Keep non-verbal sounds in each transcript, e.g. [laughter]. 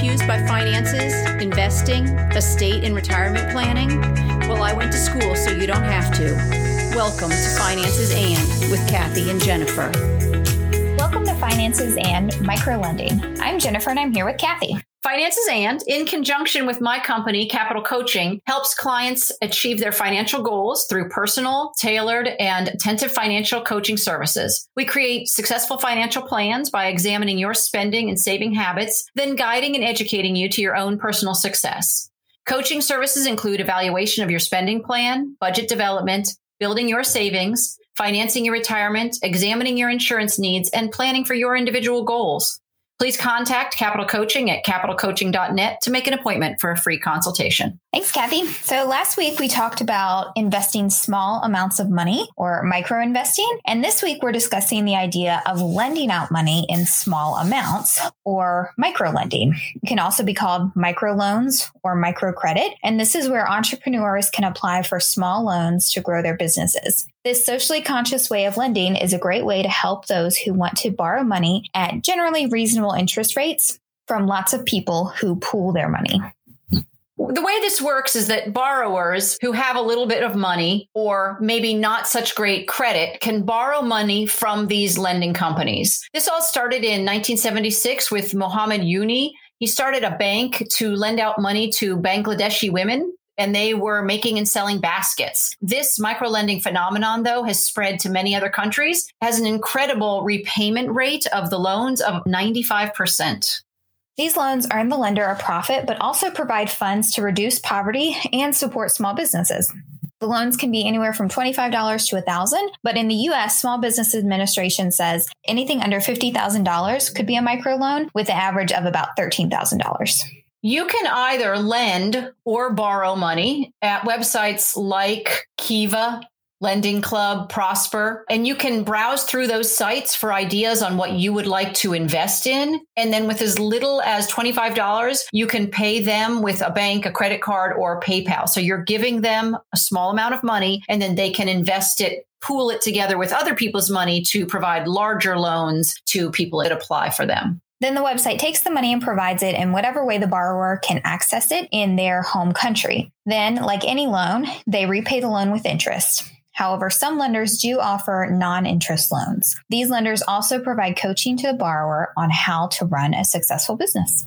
confused by finances, investing, estate, and retirement planning? Well, I went to school so you don't have to. Welcome to Finances and with Kathy and Jennifer. Welcome to Finances and Microlending. I'm Jennifer and I'm here with Kathy. Finances and, in conjunction with my company, Capital Coaching, helps clients achieve their financial goals through personal, tailored, and attentive financial coaching services. We create successful financial plans by examining your spending and saving habits, then guiding and educating you to your own personal success. Coaching services include evaluation of your spending plan, budget development, building your savings, financing your retirement, examining your insurance needs, and planning for your individual goals. Please contact Capital Coaching at capitalcoaching.net to make an appointment for a free consultation. Thanks, Kathy. So last week we talked about investing small amounts of money or micro investing. And this week we're discussing the idea of lending out money in small amounts or micro lending. It can also be called micro loans or micro credit. And this is where entrepreneurs can apply for small loans to grow their businesses. This socially conscious way of lending is a great way to help those who want to borrow money at generally reasonable interest rates from lots of people who pool their money. The way this works is that borrowers who have a little bit of money or maybe not such great credit can borrow money from these lending companies. This all started in 1976 with Mohammed Yunus. He started a bank to lend out money to Bangladeshi women and they were making and selling baskets. This microlending phenomenon, though, has spread to many other countries, has an incredible repayment rate of the loans of 95%. These loans earn the lender a profit, but also provide funds to reduce poverty and support small businesses. The loans can be anywhere from $25 to 1,000, but in the US, Small Business Administration says anything under $50,000 could be a microloan with an average of about $13,000. You can either lend or borrow money at websites like Kiva, Lending Club, Prosper, and you can browse through those sites for ideas on what you would like to invest in. And then with as little as $25, you can pay them with a bank, a credit card, or PayPal. So you're giving them a small amount of money and then they can invest it pool it together with other people's money to provide larger loans to people that apply for them. Then the website takes the money and provides it in whatever way the borrower can access it in their home country. Then, like any loan, they repay the loan with interest. However, some lenders do offer non interest loans. These lenders also provide coaching to the borrower on how to run a successful business.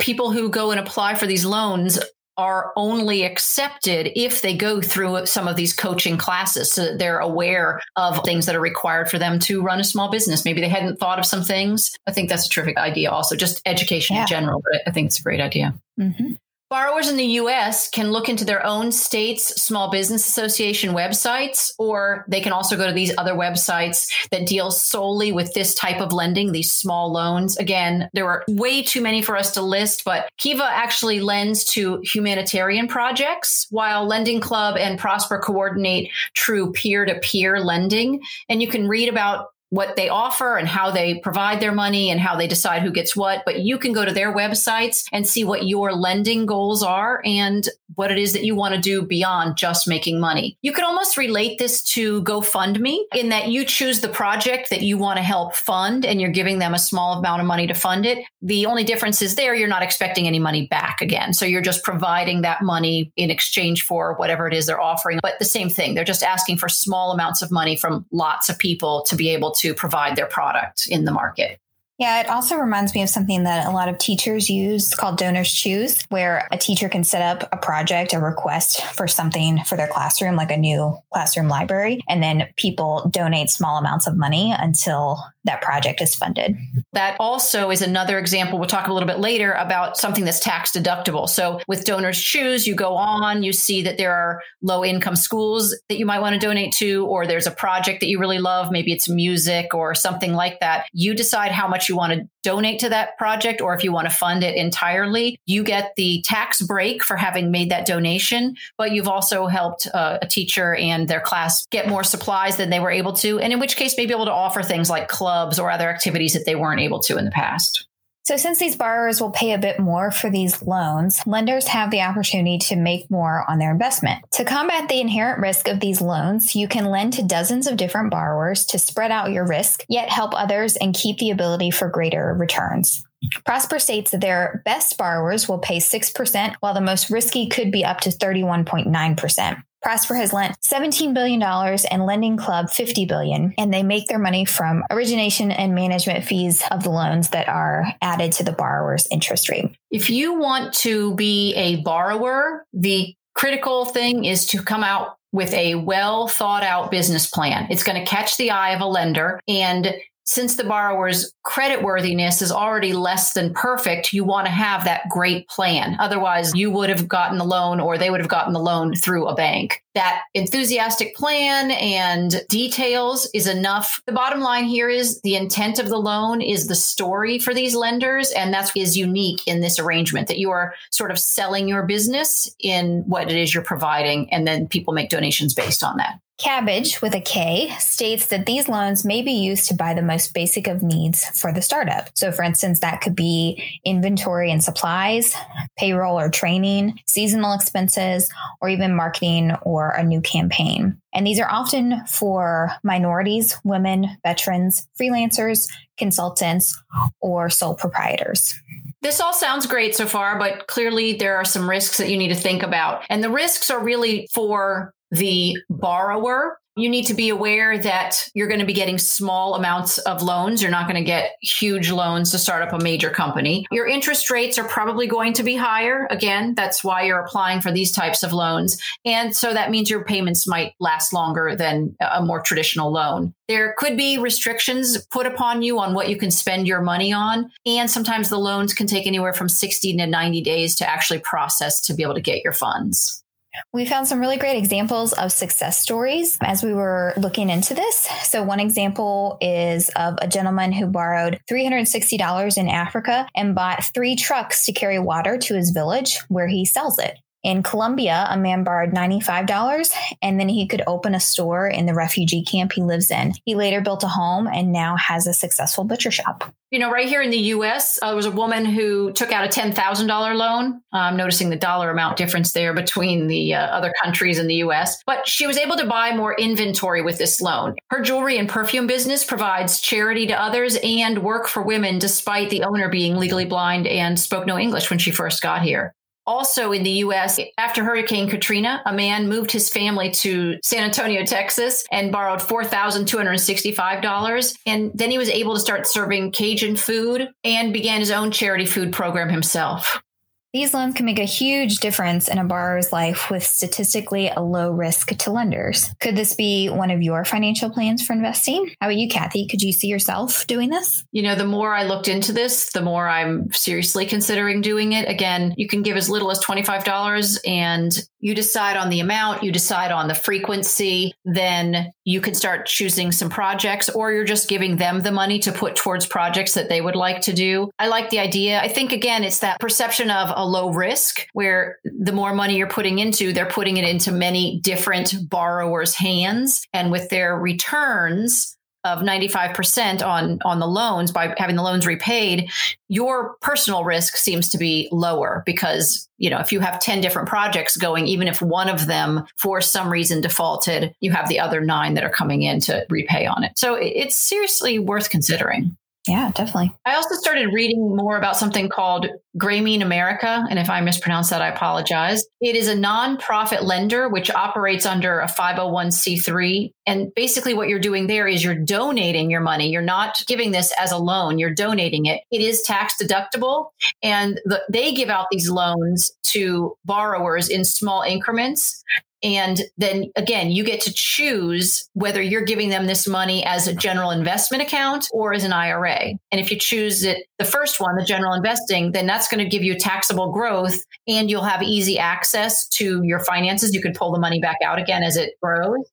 People who go and apply for these loans are only accepted if they go through some of these coaching classes so that they're aware of things that are required for them to run a small business. Maybe they hadn't thought of some things. I think that's a terrific idea also, just education yeah. in general, but I think it's a great idea. Mm-hmm. Borrowers in the US can look into their own state's small business association websites, or they can also go to these other websites that deal solely with this type of lending, these small loans. Again, there are way too many for us to list, but Kiva actually lends to humanitarian projects, while Lending Club and Prosper coordinate true peer to peer lending. And you can read about what they offer and how they provide their money and how they decide who gets what. But you can go to their websites and see what your lending goals are and what it is that you want to do beyond just making money. You could almost relate this to GoFundMe in that you choose the project that you want to help fund and you're giving them a small amount of money to fund it. The only difference is there you're not expecting any money back again. So you're just providing that money in exchange for whatever it is they're offering. But the same thing, they're just asking for small amounts of money from lots of people to be able to provide their product in the market. Yeah, it also reminds me of something that a lot of teachers use called Donors Choose, where a teacher can set up a project, a request for something for their classroom, like a new classroom library, and then people donate small amounts of money until that project is funded. That also is another example. We'll talk a little bit later about something that's tax deductible. So with Donors Choose, you go on, you see that there are low income schools that you might want to donate to, or there's a project that you really love. Maybe it's music or something like that. You decide how much you want to donate to that project or if you want to fund it entirely. You get the tax break for having made that donation, but you've also helped uh, a teacher and their class get more supplies than they were able to. And in which case, maybe able to offer things like clubs or other activities that they weren't able to in the past. So, since these borrowers will pay a bit more for these loans, lenders have the opportunity to make more on their investment. To combat the inherent risk of these loans, you can lend to dozens of different borrowers to spread out your risk, yet help others and keep the ability for greater returns. Prosper states that their best borrowers will pay 6%, while the most risky could be up to 31.9%. Prosper has lent $17 billion and Lending Club 50 billion, and they make their money from origination and management fees of the loans that are added to the borrower's interest rate. If you want to be a borrower, the critical thing is to come out with a well thought out business plan. It's going to catch the eye of a lender and since the borrower's credit worthiness is already less than perfect, you want to have that great plan. Otherwise, you would have gotten the loan or they would have gotten the loan through a bank. That enthusiastic plan and details is enough. The bottom line here is the intent of the loan is the story for these lenders. And that's is unique in this arrangement that you are sort of selling your business in what it is you're providing. And then people make donations based on that. Kabbage with a K states that these loans may be used to buy the most basic of needs for the startup. So, for instance, that could be inventory and supplies, payroll or training, seasonal expenses, or even marketing or a new campaign. And these are often for minorities, women, veterans, freelancers, consultants, or sole proprietors. This all sounds great so far, but clearly there are some risks that you need to think about. And the risks are really for the borrower. You need to be aware that you're going to be getting small amounts of loans. You're not going to get huge loans to start up a major company. Your interest rates are probably going to be higher. Again, that's why you're applying for these types of loans. And so that means your payments might last longer than a more traditional loan. There could be restrictions put upon you on what you can spend your money on. And sometimes the loans can take anywhere from 60 to 90 days to actually process to be able to get your funds. We found some really great examples of success stories as we were looking into this. So, one example is of a gentleman who borrowed $360 in Africa and bought three trucks to carry water to his village where he sells it. In Colombia, a man borrowed $95 and then he could open a store in the refugee camp he lives in. He later built a home and now has a successful butcher shop. You know, right here in the US, uh, there was a woman who took out a $10,000 loan. I'm noticing the dollar amount difference there between the uh, other countries and the US, but she was able to buy more inventory with this loan. Her jewelry and perfume business provides charity to others and work for women despite the owner being legally blind and spoke no English when she first got here. Also in the US, after Hurricane Katrina, a man moved his family to San Antonio, Texas, and borrowed $4,265. And then he was able to start serving Cajun food and began his own charity food program himself. These loans can make a huge difference in a borrower's life with statistically a low risk to lenders. Could this be one of your financial plans for investing? How about you, Kathy? Could you see yourself doing this? You know, the more I looked into this, the more I'm seriously considering doing it. Again, you can give as little as $25 and you decide on the amount, you decide on the frequency, then you can start choosing some projects, or you're just giving them the money to put towards projects that they would like to do. I like the idea. I think, again, it's that perception of a low risk where the more money you're putting into, they're putting it into many different borrowers' hands. And with their returns, of 95% on on the loans by having the loans repaid your personal risk seems to be lower because you know if you have 10 different projects going even if one of them for some reason defaulted you have the other 9 that are coming in to repay on it so it's seriously worth considering yeah, definitely. I also started reading more about something called Grameen America. And if I mispronounce that, I apologize. It is a nonprofit lender which operates under a 501c3. And basically, what you're doing there is you're donating your money. You're not giving this as a loan, you're donating it. It is tax deductible. And the, they give out these loans to borrowers in small increments. And then again, you get to choose whether you're giving them this money as a general investment account or as an IRA. And if you choose it, the first one, the general investing, then that's going to give you taxable growth and you'll have easy access to your finances. You can pull the money back out again as it grows.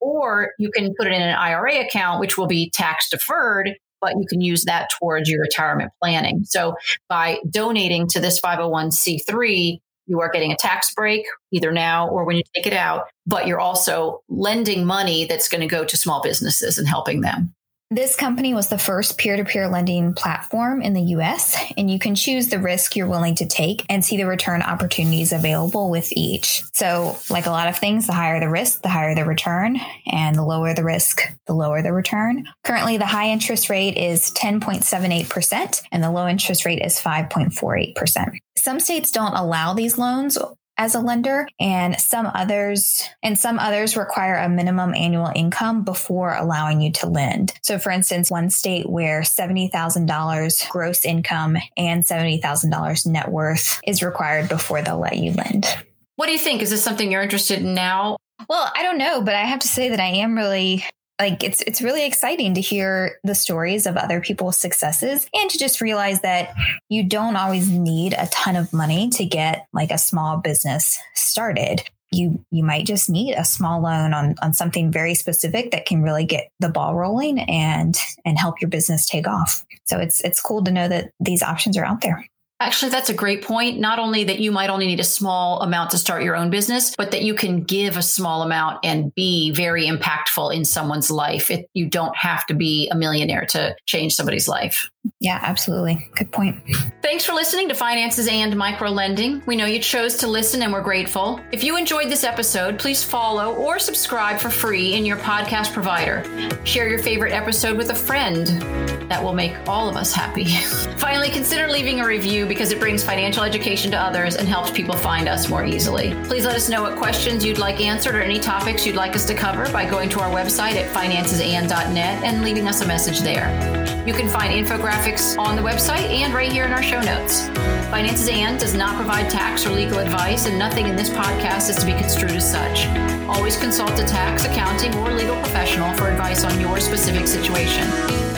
Or you can put it in an IRA account, which will be tax deferred, but you can use that towards your retirement planning. So by donating to this 501c3, you are getting a tax break either now or when you take it out, but you're also lending money that's going to go to small businesses and helping them. This company was the first peer to peer lending platform in the US, and you can choose the risk you're willing to take and see the return opportunities available with each. So, like a lot of things, the higher the risk, the higher the return, and the lower the risk, the lower the return. Currently, the high interest rate is 10.78%, and the low interest rate is 5.48%. Some states don't allow these loans as a lender and some others and some others require a minimum annual income before allowing you to lend. So for instance, one state where $70,000 gross income and $70,000 net worth is required before they'll let you lend. What do you think? Is this something you're interested in now? Well, I don't know, but I have to say that I am really like it's it's really exciting to hear the stories of other people's successes and to just realize that you don't always need a ton of money to get like a small business started. You you might just need a small loan on on something very specific that can really get the ball rolling and and help your business take off. So it's it's cool to know that these options are out there Actually, that's a great point. Not only that you might only need a small amount to start your own business, but that you can give a small amount and be very impactful in someone's life. It, you don't have to be a millionaire to change somebody's life. Yeah, absolutely. Good point. Thanks for listening to Finances and Micro Lending. We know you chose to listen and we're grateful. If you enjoyed this episode, please follow or subscribe for free in your podcast provider. Share your favorite episode with a friend. That will make all of us happy. [laughs] Finally, consider leaving a review because it brings financial education to others and helps people find us more easily. Please let us know what questions you'd like answered or any topics you'd like us to cover by going to our website at financesand.net and leaving us a message there. You can find infographics on the website and right here in our show notes. Finances and does not provide tax or legal advice, and nothing in this podcast is to be construed as such. Always consult a tax, accounting, or legal professional for advice on your specific situation.